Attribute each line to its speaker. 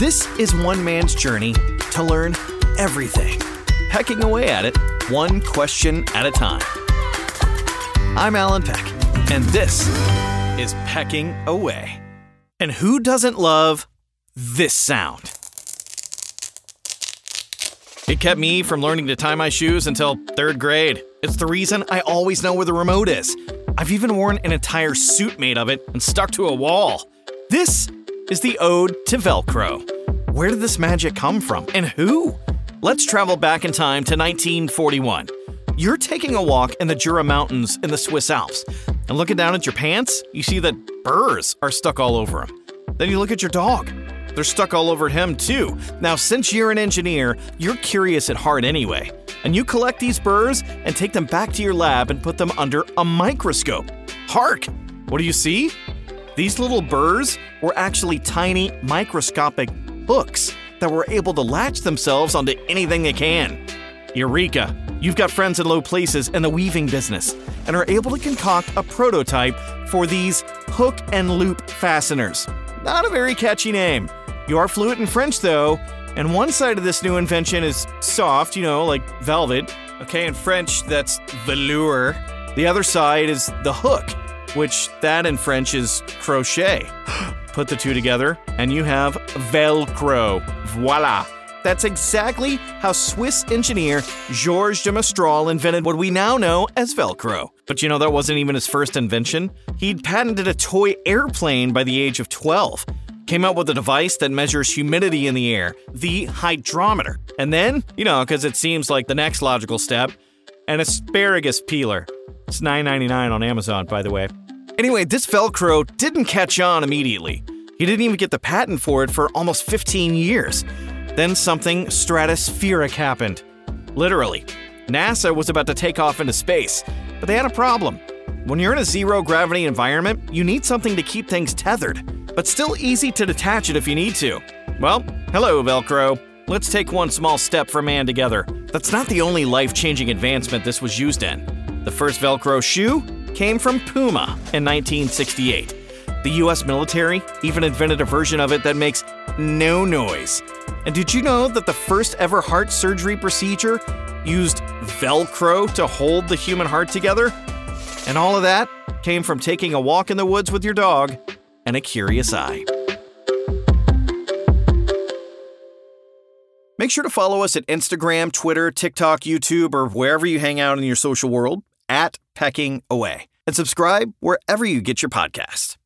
Speaker 1: This is one man's journey to learn everything, pecking away at it one question at a time. I'm Alan Peck, and this is Pecking Away. And who doesn't love this sound? It kept me from learning to tie my shoes until third grade. It's the reason I always know where the remote is. I've even worn an entire suit made of it and stuck to a wall. This is the Ode to Velcro. Where did this magic come from and who? Let's travel back in time to 1941. You're taking a walk in the Jura Mountains in the Swiss Alps, and looking down at your pants, you see that burrs are stuck all over them. Then you look at your dog. They're stuck all over him, too. Now, since you're an engineer, you're curious at heart anyway, and you collect these burrs and take them back to your lab and put them under a microscope. Hark! What do you see? These little burrs were actually tiny microscopic hooks that were able to latch themselves onto anything they can. Eureka! You've got friends in low places in the weaving business and are able to concoct a prototype for these hook and loop fasteners. Not a very catchy name. You are fluent in French though, and one side of this new invention is soft, you know, like velvet. Okay, in French, that's velour. The other side is the hook, which that in French is crochet. Put the two together, and you have Velcro. Voila! That's exactly how Swiss engineer Georges de Mestral invented what we now know as Velcro. But you know, that wasn't even his first invention. He'd patented a toy airplane by the age of 12. Came up with a device that measures humidity in the air, the hydrometer. And then, you know, because it seems like the next logical step, an asparagus peeler. It's $9.99 on Amazon, by the way. Anyway, this Velcro didn't catch on immediately. He didn't even get the patent for it for almost 15 years. Then something stratospheric happened. Literally. NASA was about to take off into space, but they had a problem. When you're in a zero gravity environment, you need something to keep things tethered, but still easy to detach it if you need to. Well, hello, Velcro. Let's take one small step for man together. That's not the only life changing advancement this was used in. The first Velcro shoe came from Puma in 1968. The US military even invented a version of it that makes no noise. And did you know that the first ever heart surgery procedure used Velcro to hold the human heart together? And all of that came from taking a walk in the woods with your dog and a curious eye. Make sure to follow us at Instagram, Twitter, TikTok, YouTube, or wherever you hang out in your social world at Pecking Away. And subscribe wherever you get your podcast.